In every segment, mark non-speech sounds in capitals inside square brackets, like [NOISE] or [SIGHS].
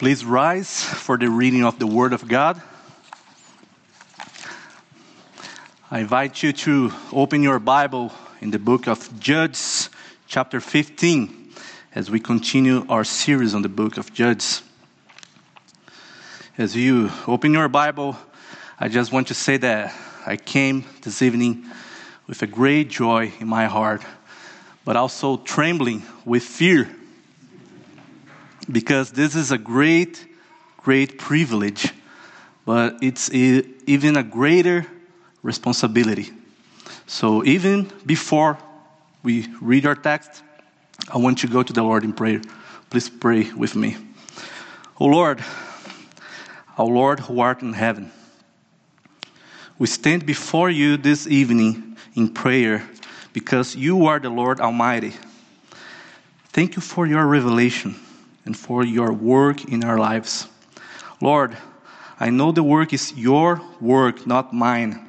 Please rise for the reading of the Word of God. I invite you to open your Bible in the book of Judges, chapter 15, as we continue our series on the book of Judges. As you open your Bible, I just want to say that I came this evening with a great joy in my heart, but also trembling with fear because this is a great, great privilege, but it's a, even a greater responsibility. So, even before we read our text, I want you to go to the Lord in prayer. Please pray with me. O Lord, our Lord who art in heaven, we stand before you this evening in prayer because you are the Lord Almighty. Thank you for your revelation and for your work in our lives. Lord, I know the work is your work, not mine.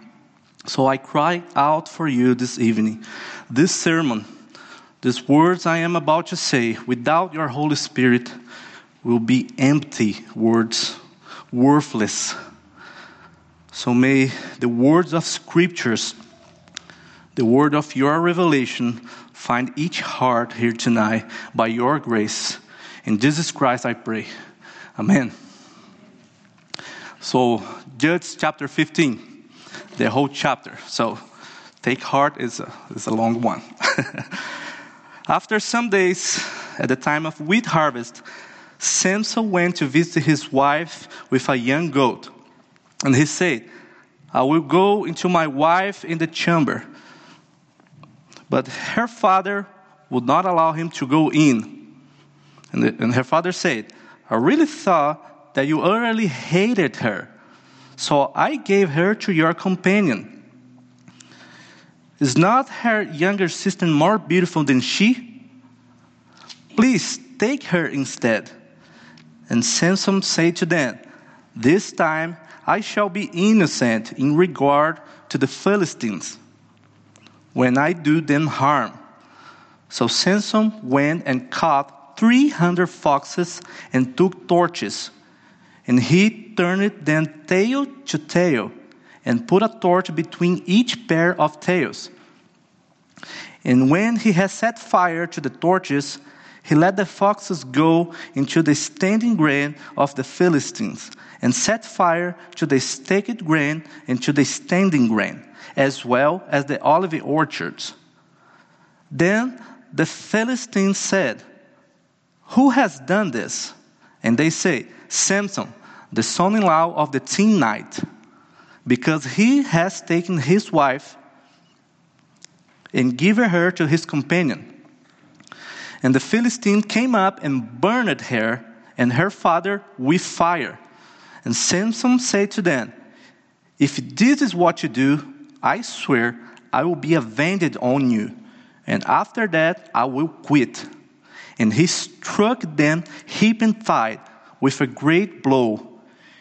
So I cry out for you this evening. This sermon, these words I am about to say, without your Holy Spirit, will be empty words, worthless. So may the words of scriptures, the word of your revelation, find each heart here tonight by your grace in Jesus Christ I pray. Amen. So, Judges chapter 15, the whole chapter. So, take heart, it's a, it's a long one. [LAUGHS] After some days, at the time of wheat harvest, Samson went to visit his wife with a young goat. And he said, I will go into my wife in the chamber. But her father would not allow him to go in. And, the, and her father said, I really thought that you utterly hated her. So I gave her to your companion. Is not her younger sister more beautiful than she? Please take her instead. And Samson said to them, This time I shall be innocent in regard to the Philistines when I do them harm. So Samson went and caught 300 foxes and took torches. And he turned them tail to tail and put a torch between each pair of tails. And when he had set fire to the torches, he let the foxes go into the standing grain of the Philistines and set fire to the staked grain and to the standing grain, as well as the olive orchards. Then the Philistines said, who has done this? And they say, Samson, the son in law of the Timnite, because he has taken his wife and given her to his companion. And the Philistine came up and burned her and her father with fire. And Samson said to them, If this is what you do, I swear I will be avenged on you. And after that, I will quit. And he struck them hip and thigh with a great blow.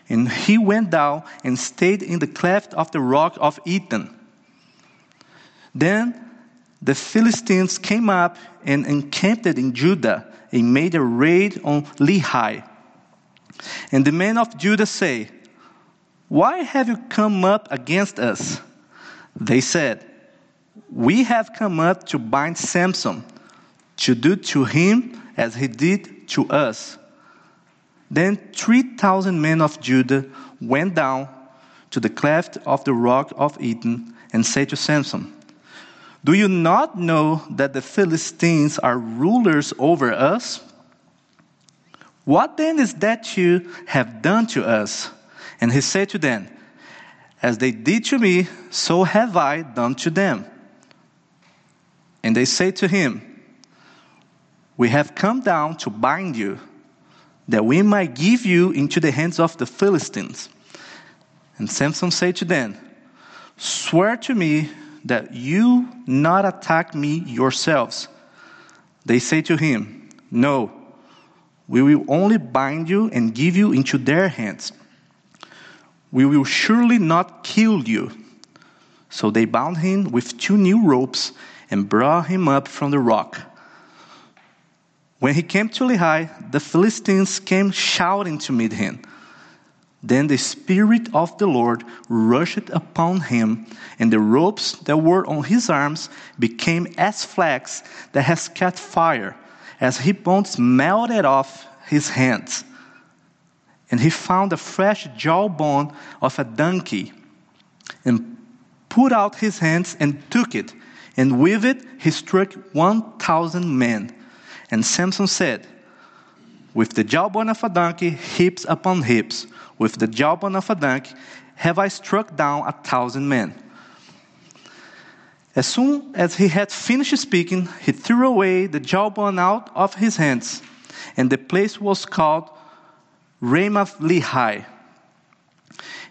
And he went down and stayed in the cleft of the rock of Etam. Then the Philistines came up and encamped in Judah and made a raid on Lehi. And the men of Judah say, Why have you come up against us? They said, We have come up to bind Samson to do to him as he did to us. Then 3,000 men of Judah went down to the cleft of the rock of Etam and said to Samson, Do you not know that the Philistines are rulers over us? What then is that you have done to us? And he said to them, As they did to me, so have I done to them. And they said to him, we have come down to bind you, that we might give you into the hands of the Philistines. And Samson said to them, Swear to me that you not attack me yourselves. They say to him, No, we will only bind you and give you into their hands. We will surely not kill you. So they bound him with two new ropes and brought him up from the rock. When he came to Lehi, the Philistines came shouting to meet him. Then the Spirit of the Lord rushed upon him, and the ropes that were on his arms became as flax that has caught fire, as hip bones melted off his hands. And he found a fresh jawbone of a donkey, and put out his hands and took it, and with it he struck one thousand men. And Samson said, With the jawbone of a donkey, hips upon hips with the jawbone of a donkey, have I struck down a thousand men. As soon as he had finished speaking, he threw away the jawbone out of his hands, and the place was called Ramath Lehi.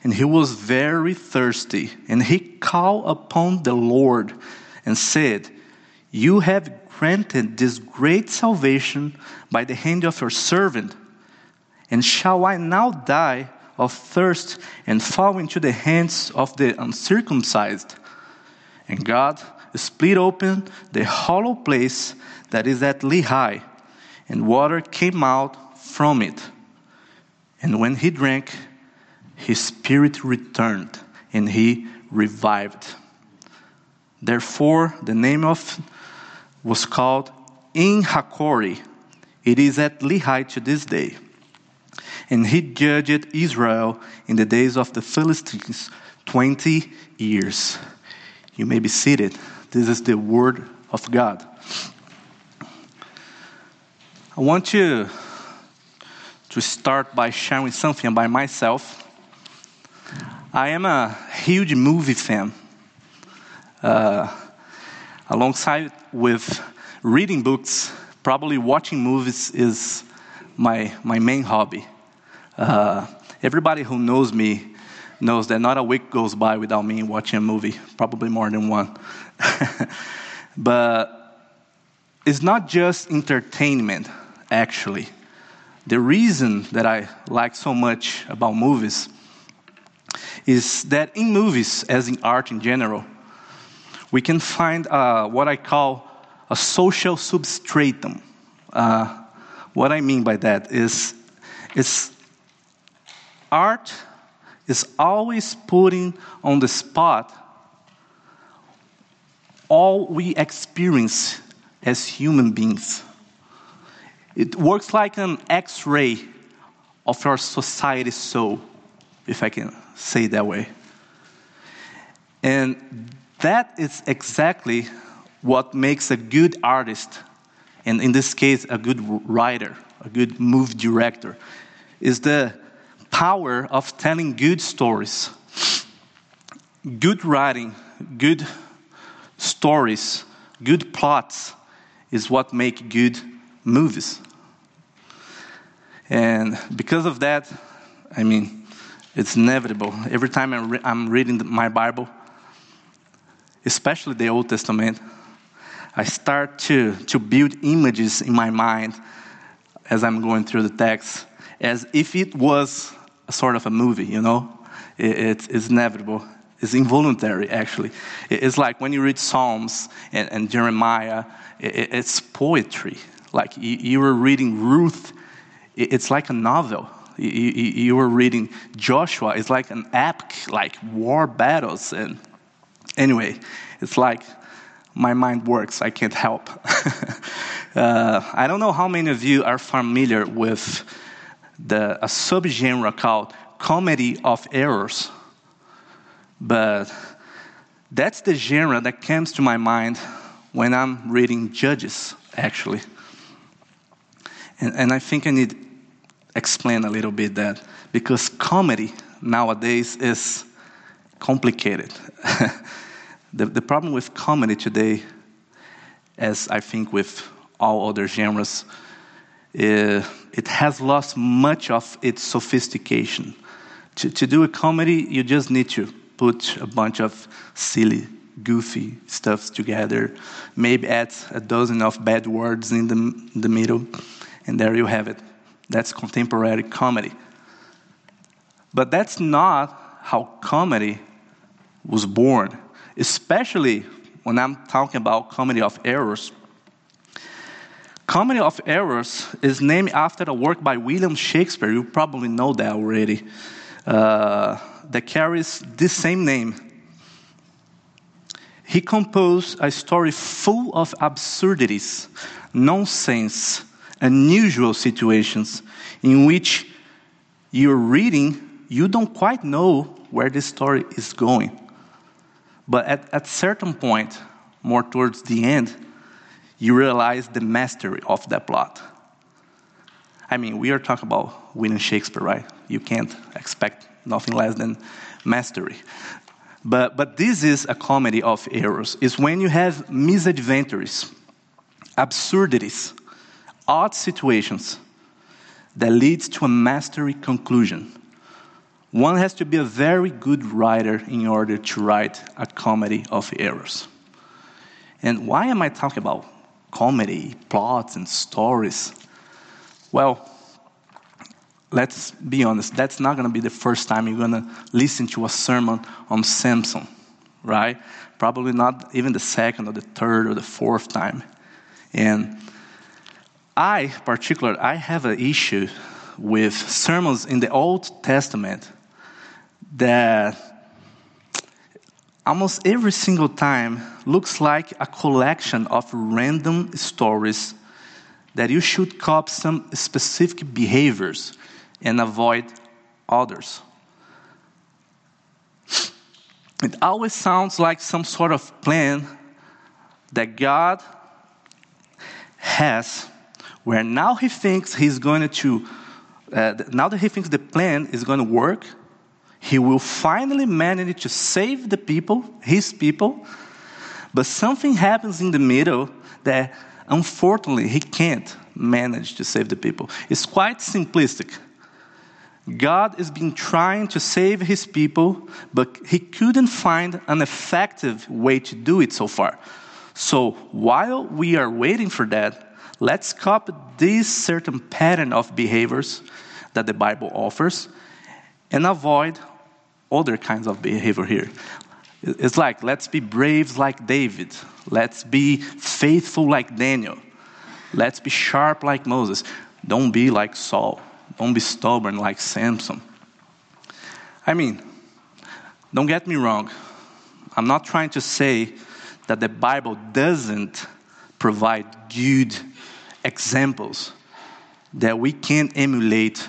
And he was very thirsty, and he called upon the Lord and said, You have granted this great salvation by the hand of your servant, and shall I now die of thirst and fall into the hands of the uncircumcised. And God split open the hollow place that is at Lehi, and water came out from it. And when he drank, his spirit returned, and he revived. Therefore, the name of was called En-hakkore. It is at Lehi to this day and he judged Israel in the days of the Philistines 20 years. You may be seated. This is the word of God. I want you to start by sharing something about myself. I am a huge movie fan. Uh, alongside with reading books, probably watching movies is my, my main hobby. Uh, everybody who knows me knows that not a week goes by without me watching a movie, probably more than one. [LAUGHS] but it's not just entertainment, actually. The reason that I like so much about movies is that in movies, as in art in general, we can find uh, what I call a social substratum. Uh, what I mean by that is it's Art is always putting on the spot all we experience as human beings. It works like an x ray of our society's soul, if I can say it that way. And that is exactly what makes a good artist, and in this case, a good writer, a good movie director, is the power of telling good stories. Good writing, good stories, good plots is what make good movies. And because of that, I mean, it's inevitable. Every time I'm, re- I'm reading my Bible, especially the Old Testament, I start to, to build images in my mind as I'm going through the text, as if it was a sort of a movie, you know? It, it's inevitable. It's involuntary, actually. It's like when you read Psalms and, and Jeremiah, it, it's poetry. Like you, you were reading Ruth, it's like a novel. You, you, you were reading Joshua, it's like an epic, like war battles. And anyway, it's like my mind works. I can't help. [LAUGHS] uh, I don't know how many of you are familiar with the, a subgenre called comedy of errors. But that's the genre that comes to my mind when I'm reading Judges, actually. And, and I think I need explain a little bit that because comedy nowadays is complicated. [LAUGHS] the, the problem with comedy today, as I think with all other genres, is it has lost much of its sophistication. To, to do a comedy, you just need to put a bunch of silly, goofy stuff together, maybe add a dozen of bad words in the, in the middle, and there you have it. That's contemporary comedy. But that's not how comedy was born, especially when I'm talking about comedy of errors Comedy of Errors is named after a work by William Shakespeare. You probably know that already. Uh, that carries this same name. He composed a story full of absurdities, nonsense, unusual situations in which you're reading, you don't quite know where the story is going. But at a certain point, more towards the end, you realize the mastery of that plot. I mean, we are talking about William Shakespeare, right? You can't expect nothing less than mastery. But, but this is a comedy of errors. It's when you have misadventures, absurdities, odd situations that leads to a mastery conclusion. One has to be a very good writer in order to write a comedy of errors. And why am I talking about comedy, plots, and stories? Well, let's be honest, that's not going to be the first time you're going to listen to a sermon on Samson, right? Probably not even the second or the third or the fourth time. And I, particularly, I have an issue with sermons in the Old Testament that almost every single time looks like a collection of random stories that you should copy some specific behaviors and avoid others. It always sounds like some sort of plan that God has, where now he thinks he's going to, uh, now that he thinks the plan is going to work, he will finally manage to save the people, his people, but something happens in the middle that unfortunately he can't manage to save the people. It's quite simplistic. God has been trying to save his people, but he couldn't find an effective way to do it so far. So while we are waiting for that, let's copy this certain pattern of behaviors that the Bible offers and avoid other kinds of behavior here. It's like, let's be brave like David. Let's be faithful like Daniel. Let's be sharp like Moses. Don't be like Saul. Don't be stubborn like Samson. I mean, don't get me wrong. I'm not trying to say that the Bible doesn't provide good examples that we can emulate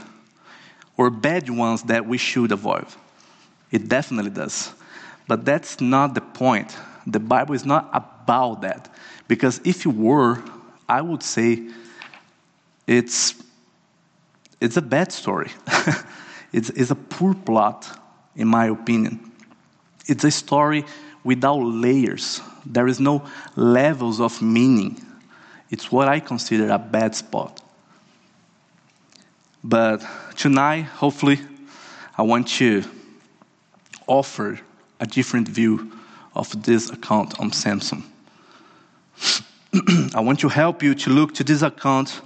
or bad ones that we should avoid. It definitely does. But that's not the point. The Bible is not about that. Because if it were, I would say it's it's a bad story. [LAUGHS] it's, it's a poor plot, in my opinion. It's a story without layers. There is no levels of meaning. It's what I consider a bad spot. But tonight, hopefully, I want to offer a different view of this account on Samson. [CLEARS THROAT] I want to help you to look to this account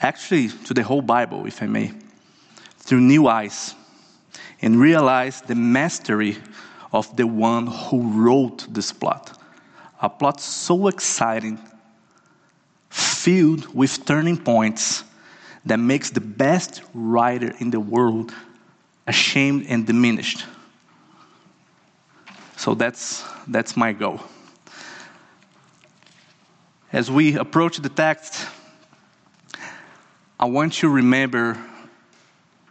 actually to the whole Bible, if I may, through new eyes and realize the mastery of the one who wrote this plot. A plot so exciting, filled with turning points that makes the best writer in the world ashamed and diminished. So that's, that's my goal. As we approach the text, I want you to remember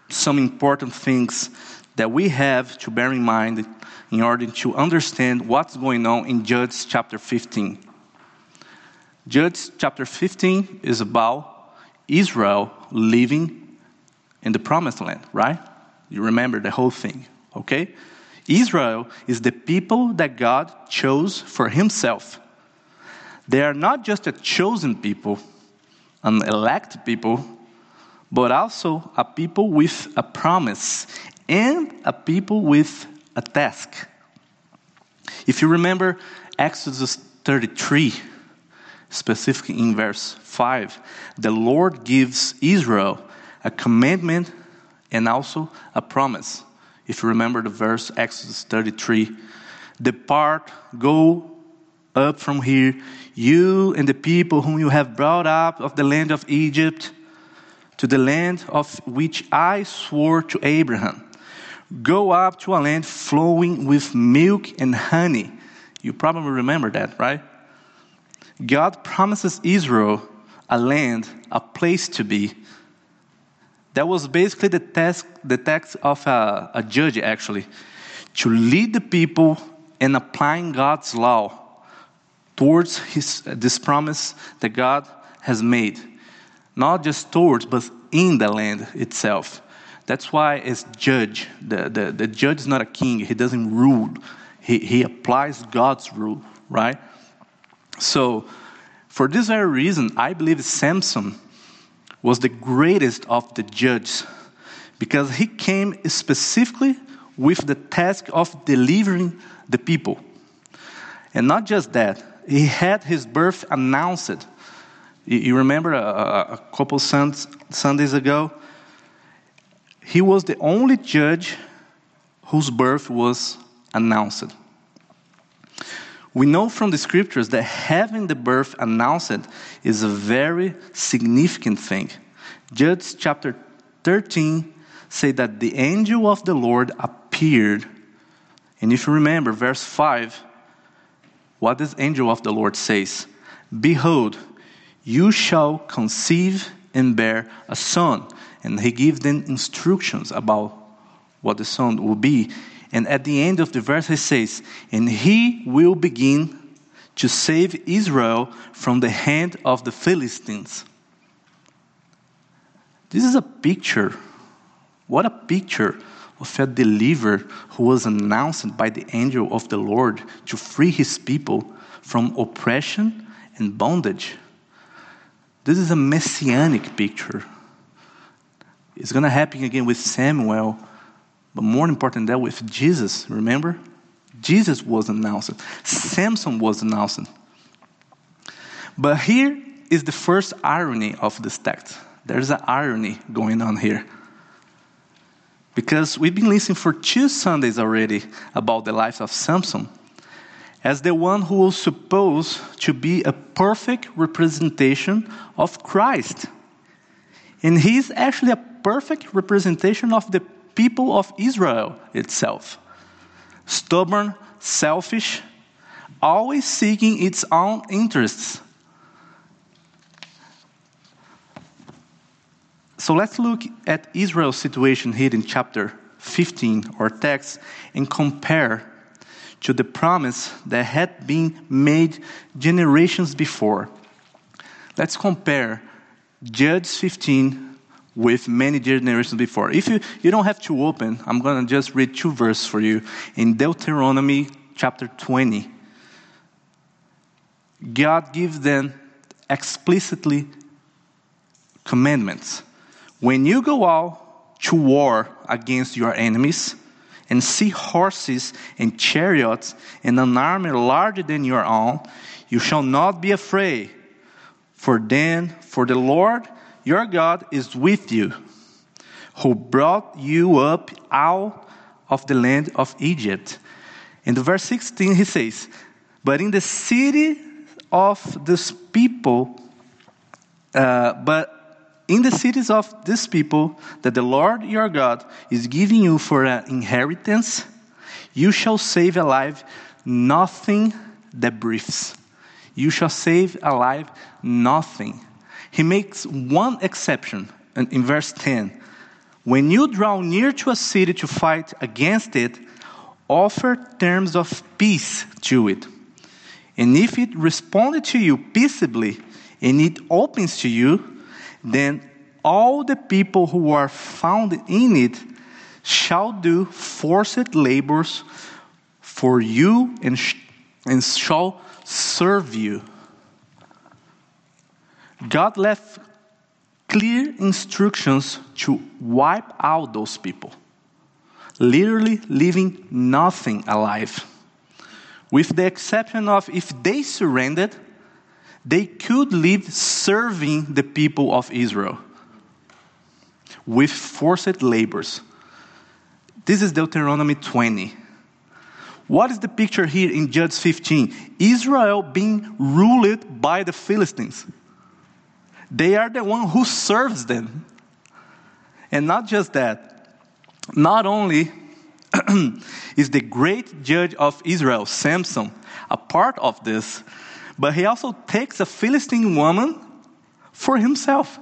some important things that we have to bear in mind in order to understand what's going on in Judges chapter 15. Judges chapter 15 is about Israel living in the promised land, right? You remember the whole thing, okay? Israel is the people that God chose for himself. They are not just a chosen people, an elect people, but also a people with a promise and a people with a task. If you remember Exodus 33, specifically in verse 5, the Lord gives Israel a commandment and also a promise. If you remember the verse, Exodus 33, depart, go up from here, You and the people whom you have brought up of the land of Egypt to the land of which I swore to Abraham. Go up to a land flowing with milk and honey. You probably remember that, right? God promises Israel a land, a place to be. That was basically the task, the text of a, a judge, actually, to lead the people in applying God's law towards his, this promise that God has made. Not just towards, but in the land itself. That's why, as judge, the, the, the judge is not a king, he doesn't rule, he, he applies God's rule, right? So, for this very reason, I believe Samson was the greatest of the judges because he came specifically with the task of delivering the people. And not just that, he had his birth announced. You remember a, couple Sundays ago? He was the only judge whose birth was announced. We know from the scriptures that having the birth announced is a very significant thing. Judges chapter 13 say that the angel of the Lord appeared. And if you remember verse 5, what this angel of the Lord says? Behold, you shall conceive and bear a son. And he gives them instructions about what the son will be. And at the end of the verse, he says, And he will begin to save Israel from the hand of the Philistines. This is a picture. What a picture of a deliverer who was announced by the angel of the Lord to free his people from oppression and bondage. This is a messianic picture. It's going to happen again with Samuel but more important than that, with Jesus, remember? Jesus was announced. Samson was announced. But here is the first irony of this text. There's an irony going on here. Because we've been listening for two Sundays already about the life of Samson as the one who was supposed to be a perfect representation of Christ. And he's actually a perfect representation of the people of Israel itself. Stubborn, selfish, always seeking its own interests. So let's look at Israel's situation here in chapter 15 or text and compare to the promise that had been made generations before. Let's compare Judges 15 with many generations before. If you, you don't have to open, I'm going to just read two verses for you. In Deuteronomy chapter 20, God gives them explicitly commandments. When you go out to war against your enemies and see horses and chariots and an army larger than your own, you shall not be afraid. For then, for the Lord your God is with you, who brought you up out of the land of Egypt. In the verse 16, he says, But in the city of this people, uh, but in the cities of this people that the Lord your God is giving you for an inheritance, you shall save alive nothing that breathes. You shall save alive nothing he makes one exception in verse 10. When you draw near to a city to fight against it, offer terms of peace to it. And if it responded to you peaceably and it opens to you, then all the people who are found in it shall do forced labors for you and, sh- and shall serve you. God left clear instructions to wipe out those people, literally leaving nothing alive. With the exception of if they surrendered, they could live serving the people of Israel with forced labors. This is Deuteronomy 20. What is the picture here in Judges 15? Israel being ruled by the Philistines. They are the one who serves them. And not just that, not only [CLEARS THROAT] is the great judge of Israel, Samson, a part of this, but he also takes a Philistine woman for himself.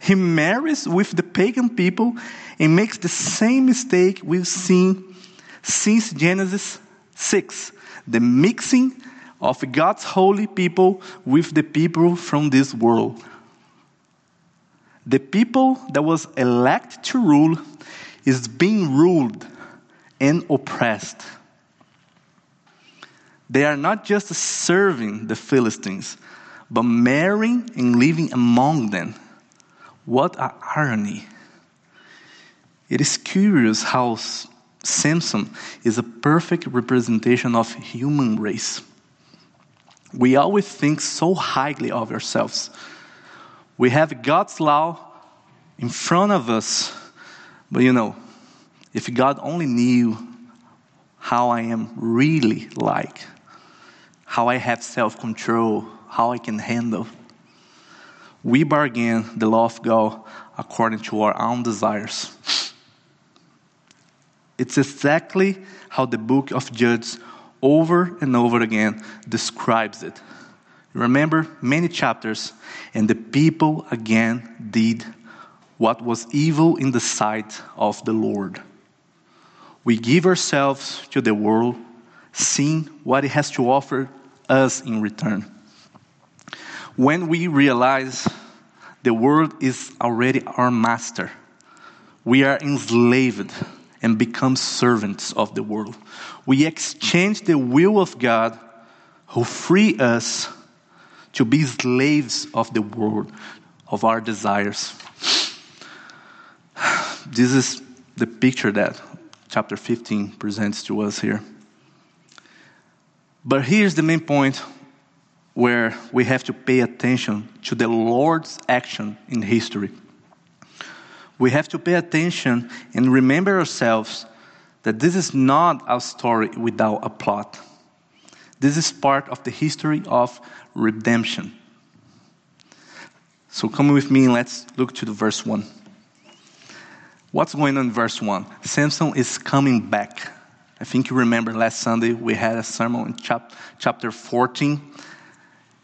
He marries with the pagan people and makes the same mistake we've seen since Genesis 6 the mixing of God's holy people with the people from this world. The people that was elected to rule is being ruled and oppressed. They are not just serving the Philistines, but marrying and living among them. What an irony! It is curious how Samson is a perfect representation of human race. We always think so highly of ourselves. We have God's law in front of us, but you know, if God only knew how I am really like, how I have self control, how I can handle, we bargain the law of God according to our own desires. It's exactly how the book of Judges over and over again describes it. Remember many chapters, and the people again did what was evil in the sight of the Lord. We give ourselves to the world, seeing what it has to offer us in return. When we realize the world is already our master, we are enslaved and become servants of the world. We exchange the will of God who free us to be slaves of the world, of our desires. [SIGHS] This is the picture that chapter 15 presents to us here. But here's the main point where we have to pay attention to the Lord's action in history. We have to pay attention and remember ourselves that this is not a story without a plot. This is part of the history of redemption. So come with me and let's look to the verse 1. What's going on in verse 1? Samson is coming back. I think you remember last Sunday we had a sermon in chap- chapter 14.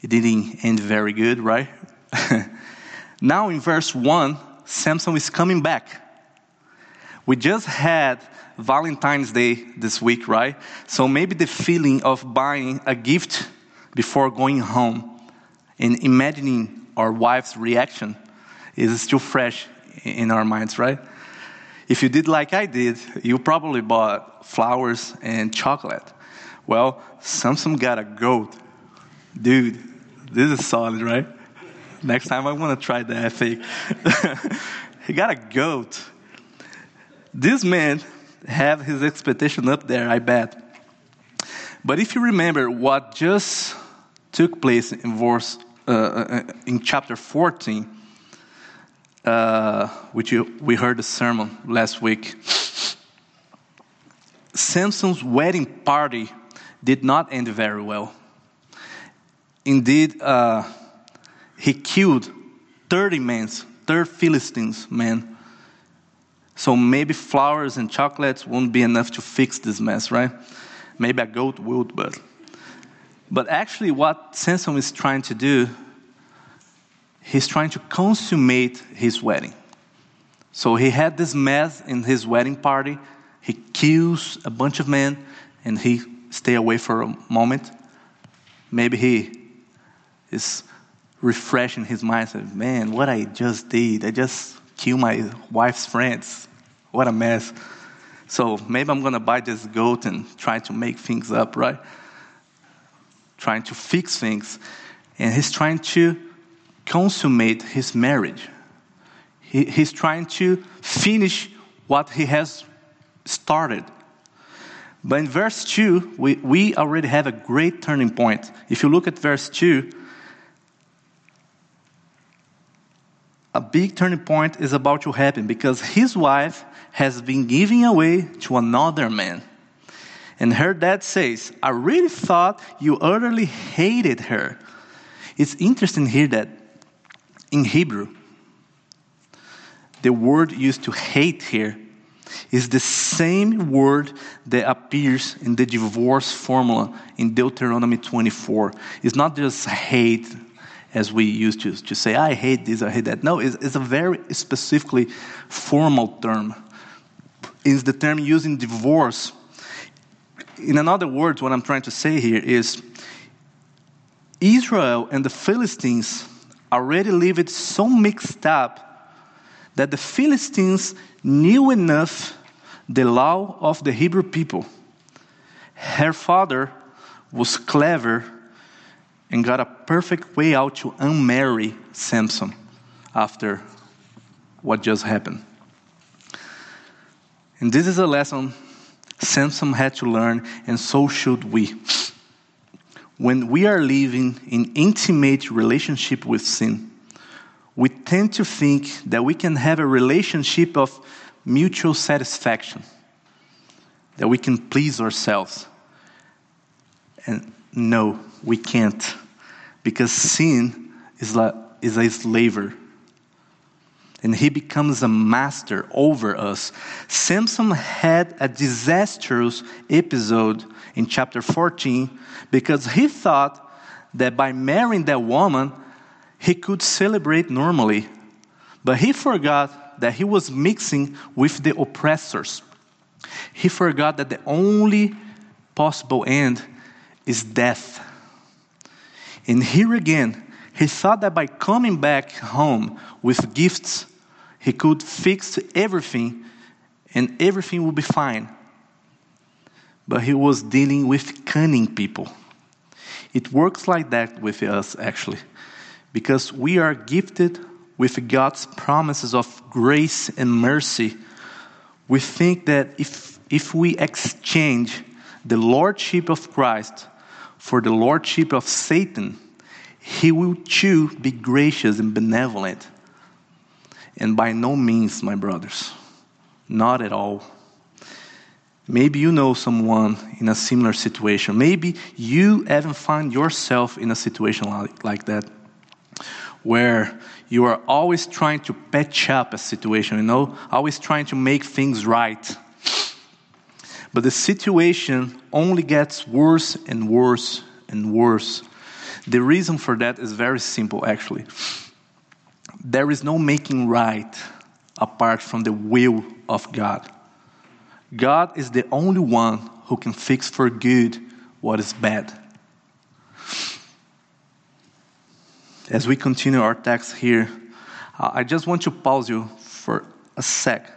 It didn't end very good, right? [LAUGHS] now in verse 1, Samson is coming back. We just had Valentine's Day this week, right? So maybe the feeling of buying a gift before going home and imagining our wife's reaction is still fresh in our minds, right? If you did like I did, you probably bought flowers and chocolate. Well, Samson got a goat. Dude, this is solid, right? Next time I want to try that thing. [LAUGHS] he got a goat. This man have his expectation up there, I bet. But if you remember what just took place in verse uh, uh in chapter 14, uh, which you, we heard the sermon last week, Samson's wedding party did not end very well. Indeed, uh, he killed 30 men, 30 Philistines men. So maybe flowers and chocolates won't be enough to fix this mess, right? Maybe a goat would, but. But actually, what Samson is trying to do, he's trying to consummate his wedding. So he had this mess in his wedding party. He kills a bunch of men and he stay away for a moment. Maybe he is refreshing his mind. Said, Man, what I just did, I just killed my wife's friends. What a mess. So maybe I'm to buy this goat and try to make things up, right? Trying to fix things. And he's trying to consummate his marriage. He, he's trying to finish what he has started. But in verse 2, we, we already have a great turning point. If you look at verse 2, a big turning point is about to happen because his wife has been giving away to another man. And her dad says, I really thought you utterly hated her. It's interesting here that in Hebrew, the word used to hate here is the same word that appears in the divorce formula in Deuteronomy 24. It's not just hate as we used to, to say, I hate this, I hate that. No, it's, it's a very specifically formal term. It's the term used in divorce. In another words, what I'm trying to say here is Israel and the Philistines already lived so mixed up that the Philistines knew enough the law of the Hebrew people. Her father was clever and got a perfect way out to unmarry Samson after what just happened. And this is a lesson Samson had to learn, and so should we. When we are living in intimate relationship with sin, we tend to think that we can have a relationship of mutual satisfaction, that we can please ourselves. And no, we can't, because sin is, like, is a slaver. And he becomes a master over us. Samson had a disastrous episode in chapter 14 because he thought that by marrying that woman, he could celebrate normally, but he forgot that he was mixing with the oppressors. He forgot that the only possible end is death. And here again, he thought that by coming back home with gifts, he could fix everything and everything would be fine. But he was dealing with cunning people. It works like that with us, actually because we are gifted with God's promises of grace and mercy, we think that if, if we exchange the lordship of Christ for the lordship of Satan, he will too be gracious and benevolent. And by no means, my brothers, not at all. Maybe you know someone in a similar situation. Maybe you even find yourself in a situation like, like that where you are always trying to patch up a situation, you know, always trying to make things right. But the situation only gets worse and worse and worse. The reason for that is very simple, actually. There is no making right apart from the will of God. God is the only one who can fix for good what is bad. as we continue our text here, uh, I just want to pause you for a sec.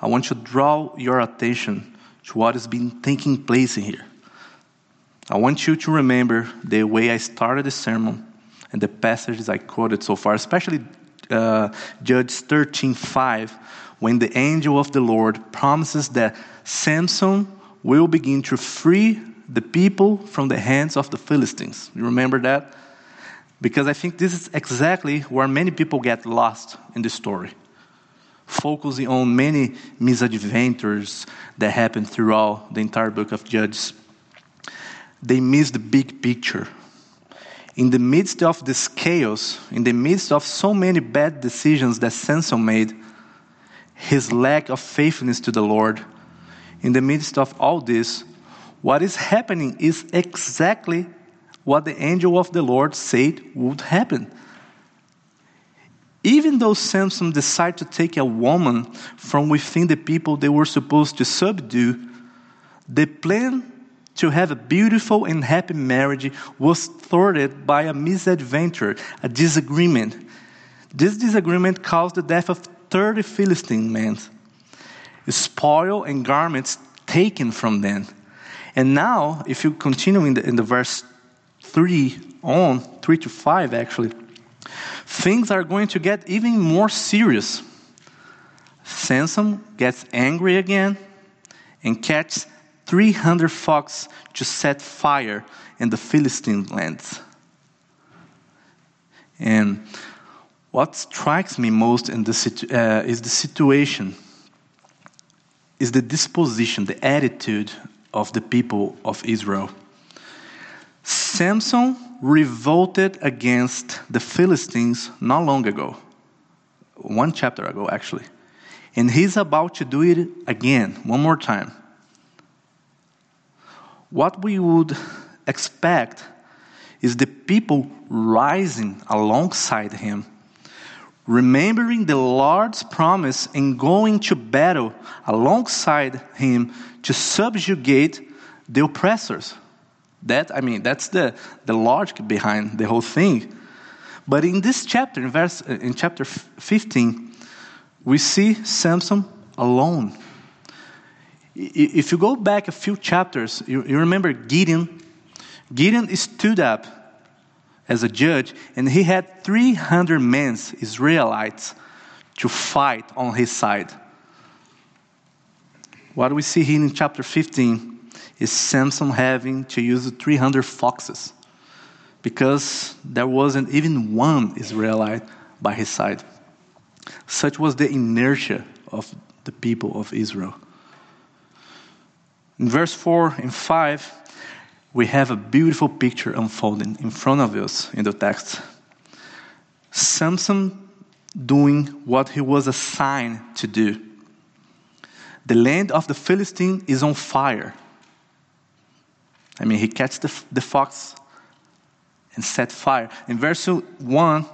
I want to draw your attention to what has been taking place in here. I want you to remember the way I started the sermon and the passages I quoted so far, especially uh, Judge 13:5, when the angel of the Lord promises that Samson will begin to free the people from the hands of the Philistines. You remember that? Because I think this is exactly where many people get lost in the story, focusing on many misadventures that happen throughout the entire book of Judges. They miss the big picture. In the midst of this chaos, in the midst of so many bad decisions that Samson made, his lack of faithfulness to the Lord, in the midst of all this, what is happening is exactly what the angel of the Lord said would happen. Even though Samson decided to take a woman from within the people they were supposed to subdue, the plan to have a beautiful and happy marriage was thwarted by a misadventure, a disagreement. This disagreement caused the death of 30 Philistine men, spoil and garments taken from them. And now, if you continue in the, in the verse 3 on, 3 to 5 actually, things are going to get even more serious. Samson gets angry again and catches 300 foxes to set fire in the Philistine lands. And what strikes me most in uh, is the situation, is the disposition, the attitude of the people of Israel. Samson revolted against the Philistines not long ago, one chapter ago, actually. And he's about to do it again, one more time. What we would expect is the people rising alongside him, remembering the Lord's promise and going to battle alongside him to subjugate the oppressors. That, I mean, that's the, the logic behind the whole thing. But in this chapter, in, verse, in chapter 15, we see Samson alone. If you go back a few chapters, you, you remember Gideon. Gideon stood up as a judge, and he had 300 men, Israelites, to fight on his side. What do we see here in chapter 15 is Samson having to use 300 foxes because there wasn't even one Israelite by his side. Such was the inertia of the people of Israel. In verse 4 and 5, we have a beautiful picture unfolding in front of us in the text. Samson doing what he was assigned to do. The land of the Philistine is on fire. I mean, he catches the, the fox and set fire. In verse 1,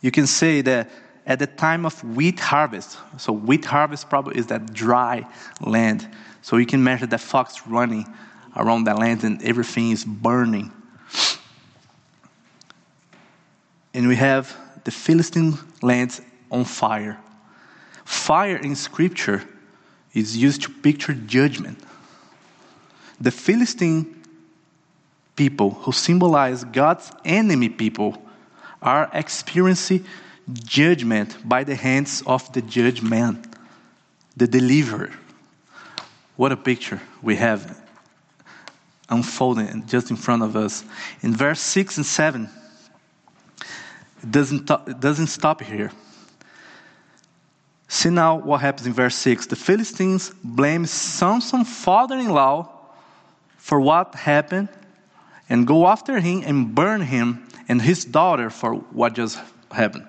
you can say that at the time of wheat harvest, so wheat harvest probably is that dry land. So you can measure that fox running around that land and everything is burning. And we have the Philistine lands on fire. Fire in scripture is used to picture judgment. The Philistine people who symbolize God's enemy people are experiencing judgment by the hands of the judge man, the deliverer. What a picture we have unfolding just in front of us. In verse 6 and 7, it doesn't, it doesn't stop here. See now what happens in verse 6. The Philistines blame Samson's father in law for what happened and go after him and burn him and his daughter for what just happened.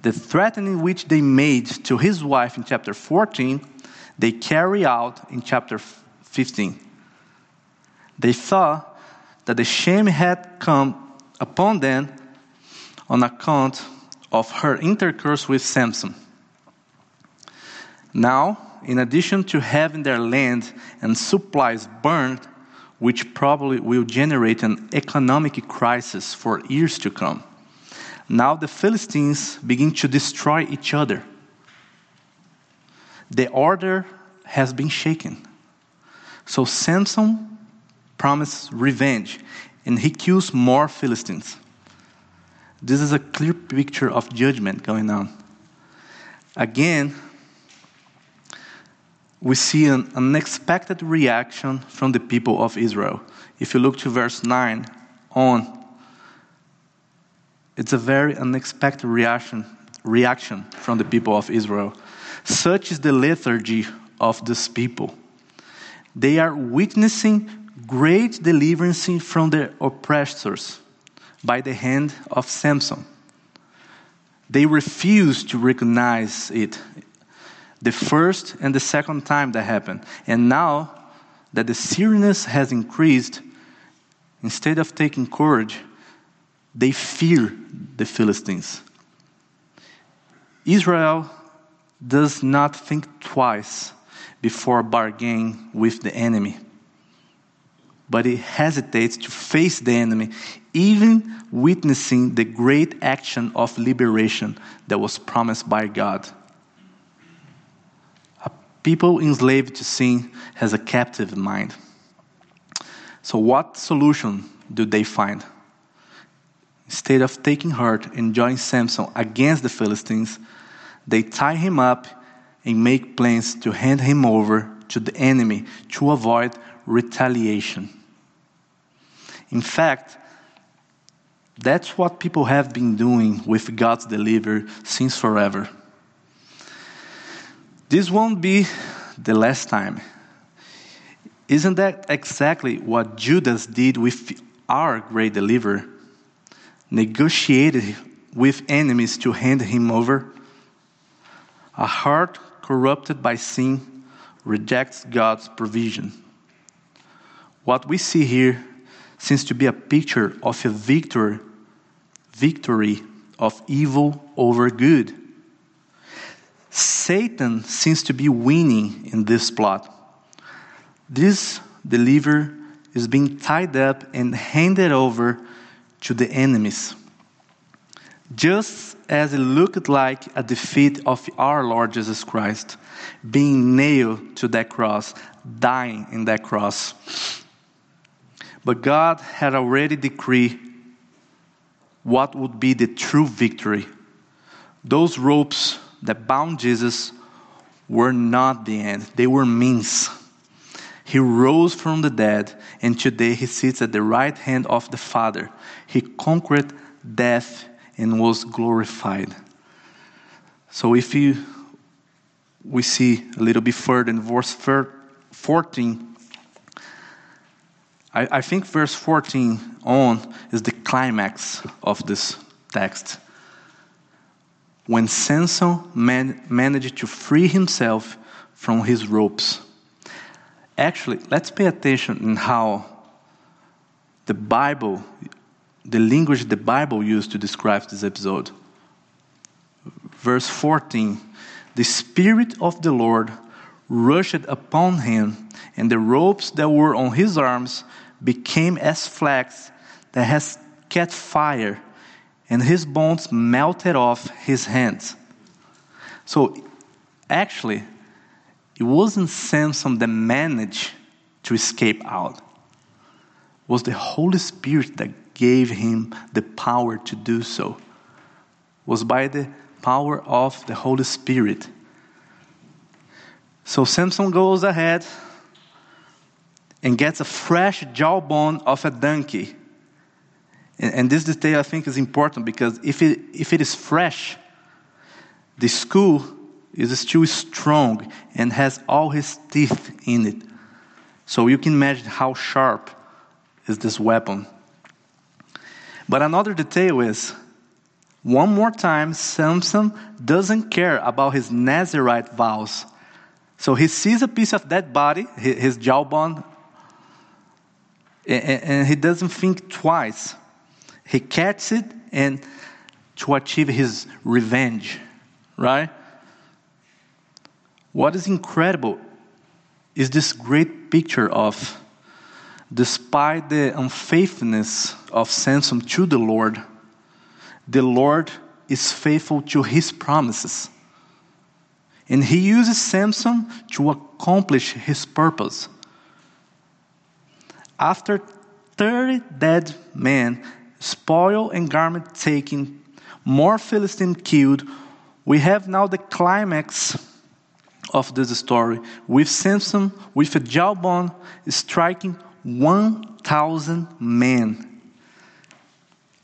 The threatening which they made to his wife in chapter 14, they carry out in chapter 15. They thought that the shame had come upon them on account of her intercourse with Samson. Now, in addition to having their land and supplies burned, which probably will generate an economic crisis for years to come. Now the Philistines begin to destroy each other. The order has been shaken. So Samson promises revenge and he kills more Philistines. This is a clear picture of judgment going on. Again, we see an unexpected reaction from the people of Israel. If you look to verse 9 on, it's a very unexpected reaction, reaction from the people of Israel. Such is the lethargy of this people. They are witnessing great deliverance from their oppressors by the hand of Samson. They refuse to recognize it the first and the second time that happened. And now that the seriousness has increased, instead of taking courage, they fear the Philistines. Israel does not think twice before bargaining with the enemy, but it hesitates to face the enemy, even witnessing the great action of liberation that was promised by God. People enslaved to sin has a captive mind. So, what solution do they find? Instead of taking heart and joining Samson against the Philistines, they tie him up and make plans to hand him over to the enemy to avoid retaliation. In fact, that's what people have been doing with God's deliverer since forever. This won't be the last time. Isn't that exactly what Judas did with our great deliverer? Negotiated with enemies to hand him over? A heart corrupted by sin rejects God's provision. What we see here seems to be a picture of a victory, victory of evil over good. Satan seems to be winning in this plot. This deliverer is being tied up and handed over to the enemies. Just as it looked like a defeat of our Lord Jesus Christ, being nailed to that cross, dying in that cross. But God had already decreed what would be the true victory. Those ropes that bound Jesus were not the end, they were means. He rose from the dead, and today he sits at the right hand of the Father. He conquered death and was glorified. So if you we see a little bit further in verse 14, I, I think verse 14 on is the climax of this text. When Samson man, managed to free himself from his ropes. Actually, let's pay attention in how the Bible, the language the Bible used to describe this episode. Verse 14 The Spirit of the Lord rushed upon him, and the ropes that were on his arms became as flax that has caught fire, and his bones melted off his hands. So, actually, it wasn't Samson that managed to escape out. It was the Holy Spirit that gave him the power to do so. It was by the power of the Holy Spirit. So Samson goes ahead and gets a fresh jawbone of a donkey. And, and, this detail I think is important because if it, if it is fresh, the skull is still strong and has all his teeth in it. So you can imagine how sharp is this weapon. But another detail is one more time, Samson doesn't care about his Nazarite vows. So he sees a piece of dead body, his jawbone, and he doesn't think twice. He catches it and to achieve his revenge, right? What is incredible is this great picture of, despite the unfaithfulness of Samson to the Lord, the Lord is faithful to his promises. And he uses Samson to accomplish his purpose. After 30 dead men, spoil and garment taking, more Philistine killed, we have now the climax of this story with Samson with a jawbone striking 1,000 men.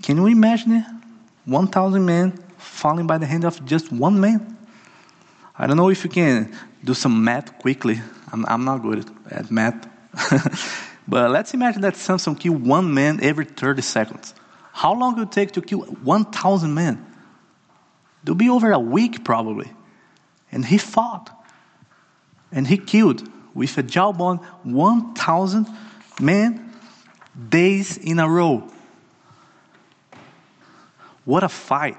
Can you imagine it? 1,000 men falling by the hand of just one man? I don't know if you can do some math quickly. I'm, I'm not good at math. [LAUGHS] but let's imagine that Samson killed one man every 30 seconds. How long would it take to kill 1,000 men? It'll be over a week probably. And he fought and he killed with a jawbone 1,000 men days in a row. What a fight!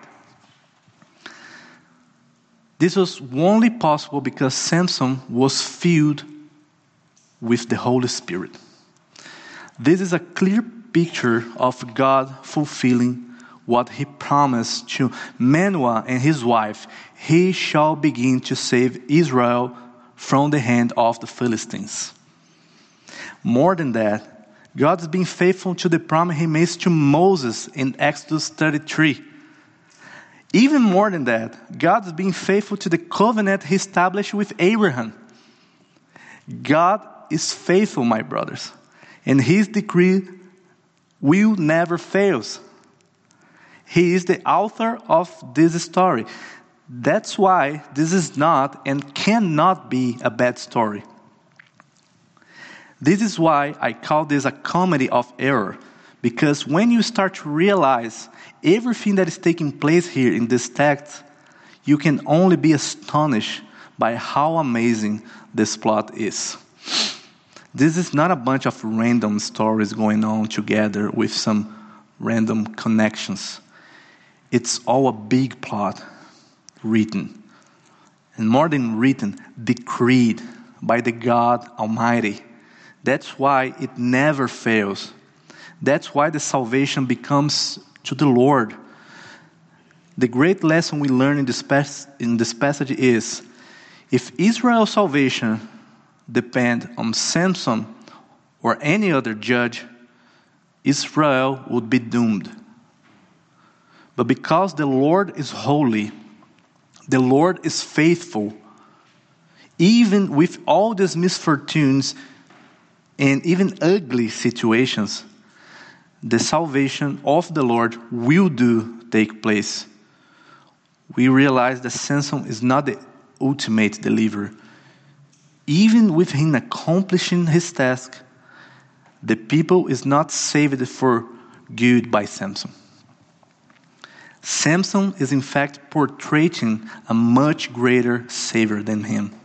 This was only possible because Samson was filled with the Holy Spirit. This is a clear picture of God fulfilling what he promised to Manoah and his wife. He shall begin to save Israel from the hand of the Philistines. More than that, God has been faithful to the promise he made to Moses in Exodus 33. Even more than that, God has been faithful to the covenant he established with Abraham. God is faithful, my brothers, and his decree will never fails. He is the author of this story. That's why this is not and cannot be a bad story. This is why I call this a comedy of error. Because when you start to realize everything that is taking place here in this text, you can only be astonished by how amazing this plot is. This is not a bunch of random stories going on together with some random connections. It's all a big plot written. And more than written, decreed by the God Almighty. That's why it never fails. That's why the salvation becomes to the Lord. The great lesson we learn in this, pas- in this passage is if Israel's salvation depend on Samson or any other judge, Israel would be doomed. But because the Lord is holy, the Lord is faithful, even with all these misfortunes and even ugly situations, the salvation of the Lord will do take place. We realize that Samson is not the ultimate deliverer. Even with him accomplishing his task, the people is not saved for good by Samson. Samson is in fact portraying a much greater Savior than him,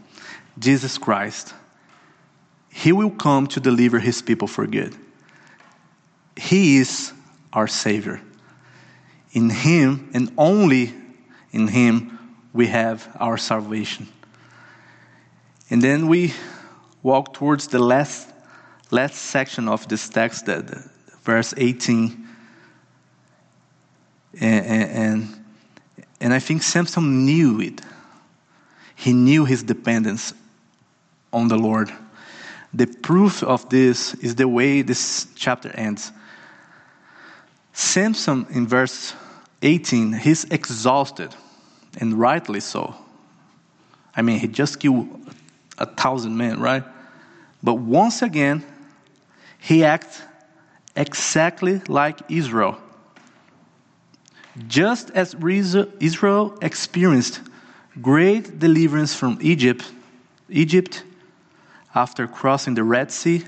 Jesus Christ. He will come to deliver his people for good. He is our Savior. In Him and only in Him we have our salvation. And then we walk towards the last, last section of this text, that, verse 18. And, and, and I think Samson knew it. He knew his dependence on the Lord. The proof of this is the way this chapter ends. Samson, in verse 18, he's exhausted, and rightly so. I mean, he just killed a thousand men, right? But once again, he acts exactly like Israel. Just as Israel experienced great deliverance from Egypt, Egypt after crossing the Red Sea,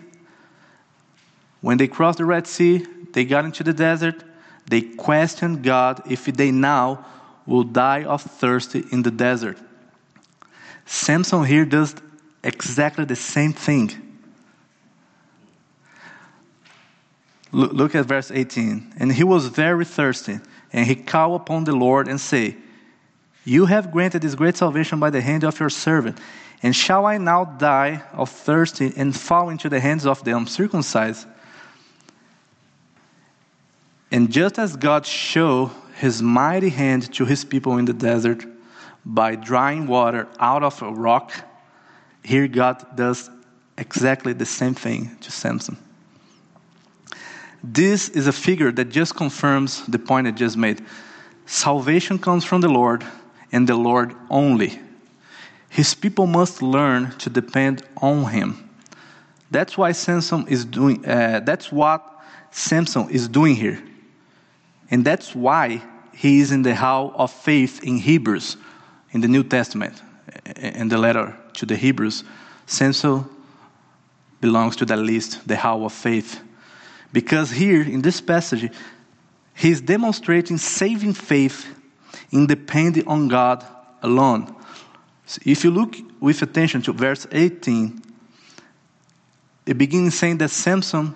when they crossed the Red Sea, they got into the desert, they questioned God if they now will die of thirst in the desert. Samson here does exactly the same thing. Look at verse 18. And he was very thirsty, and he called upon the Lord and said, You have granted this great salvation by the hand of your servant. And shall I now die of thirst and fall into the hands of the uncircumcised? And just as God showed his mighty hand to his people in the desert by drawing water out of a rock, here God does exactly the same thing to Samson. This is a figure that just confirms the point I just made. Salvation comes from the Lord and the Lord only. His people must learn to depend on him. That's why Samson is doing uh, that's what Samson is doing here. And that's why he is in the hall of faith in Hebrews, in the New Testament, in the letter to the Hebrews. Samson belongs to that list, the hall of faith. Because here in this passage, he's demonstrating saving faith in depending on God alone. So if you look with attention to verse 18, it begins saying that Samson,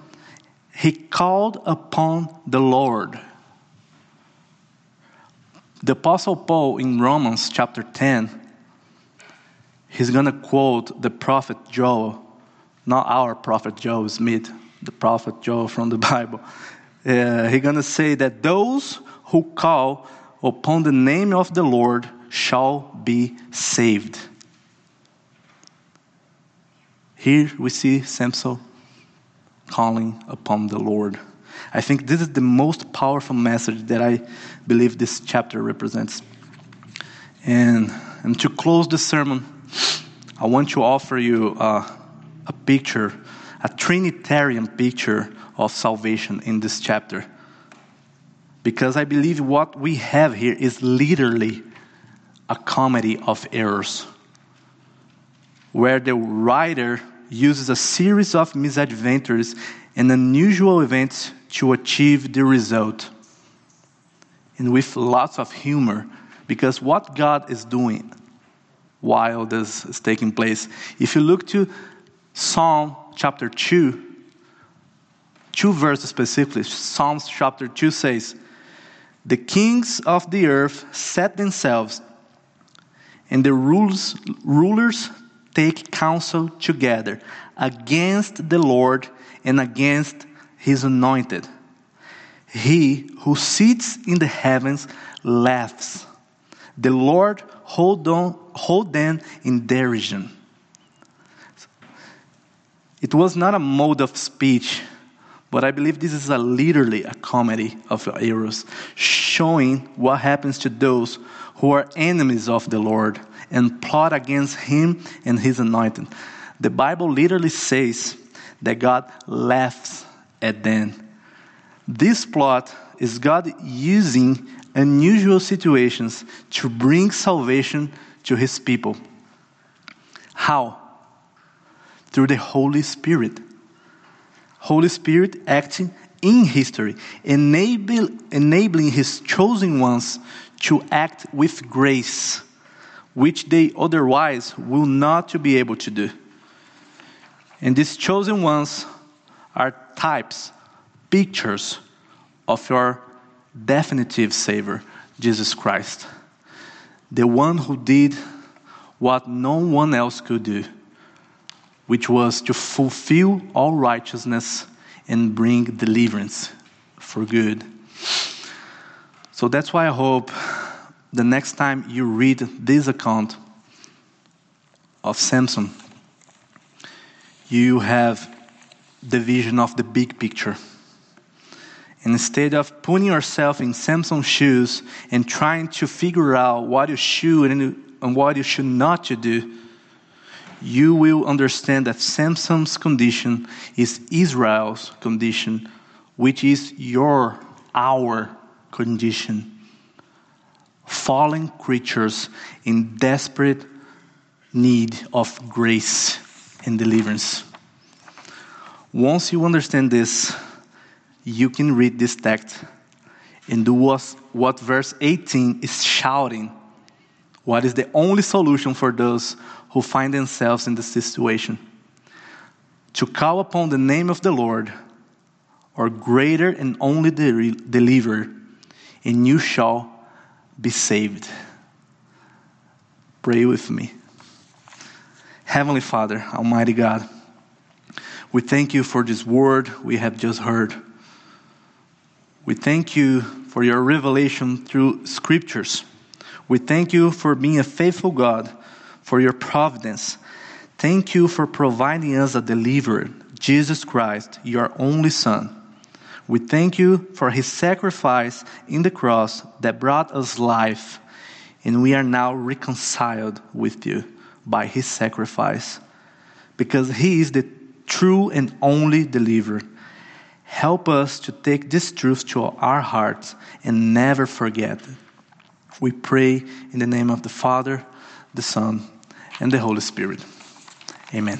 he called upon the Lord. The Apostle Paul in Romans chapter 10, he's going to quote the prophet Joel, not our prophet Joel Smith, the prophet Joel from the [LAUGHS] Bible. Uh, he's going to say that those who call upon the name of the Lord shall be saved. Here we see Samson calling upon the Lord. I think this is the most powerful message that I believe this chapter represents. And, and to close the sermon, I want to offer you uh, a picture, a Trinitarian picture of salvation in this chapter. Because I believe what we have here is literally a comedy of errors, where the writer uses a series of misadventures and unusual events to achieve the result. And with lots of humor, because what God is doing while this is taking place. If you look to Psalm chapter 2, two verses specifically, Psalms chapter 2 says, The kings of the earth set themselves, and the rulers, rulers take counsel together against the Lord and against his anointed. He who sits in the heavens laughs. The Lord hold, on, hold them in derision. It was not a mode of speech, but I believe this is a literally a comedy of errors, showing what happens to those who are enemies of the Lord and plot against him and his anointed. The Bible literally says that God laughs at them. This plot is God using unusual situations to bring salvation to his people. How? Through the Holy Spirit. Holy Spirit acting in history, enable, enabling his chosen ones to act with grace, which they otherwise will not to be able to do. And these chosen ones are types, pictures of your definitive Savior, Jesus Christ, the one who did what no one else could do, which was to fulfill all righteousness and bring deliverance for good. So that's why I hope the next time you read this account of Samson, you have the vision of the big picture instead of putting yourself in Samson's shoes and trying to figure out what you should and what you should not do, you will understand that Samson's condition is Israel's condition, which is your, our condition. Fallen creatures in desperate need of grace and deliverance. Once you understand this, you can read this text and do what, what verse 18 is shouting. What is the only solution for those who find themselves in this situation? To call upon the name of the Lord, or greater and only the deliverer, and you shall be saved. Pray with me. Heavenly Father, Almighty God, we thank you for this word we have just heard. We thank you for your revelation through scriptures. We thank you for being a faithful God, for your providence. Thank you for providing us a deliverer, Jesus Christ, your only Son. We thank you for his sacrifice in the cross that brought us life, and we are now reconciled with you by his sacrifice because he is the true and only deliverer. Help us to take this truth to our hearts and never forget it. We pray in the name of the Father, the Son, and the Holy Spirit. Amen.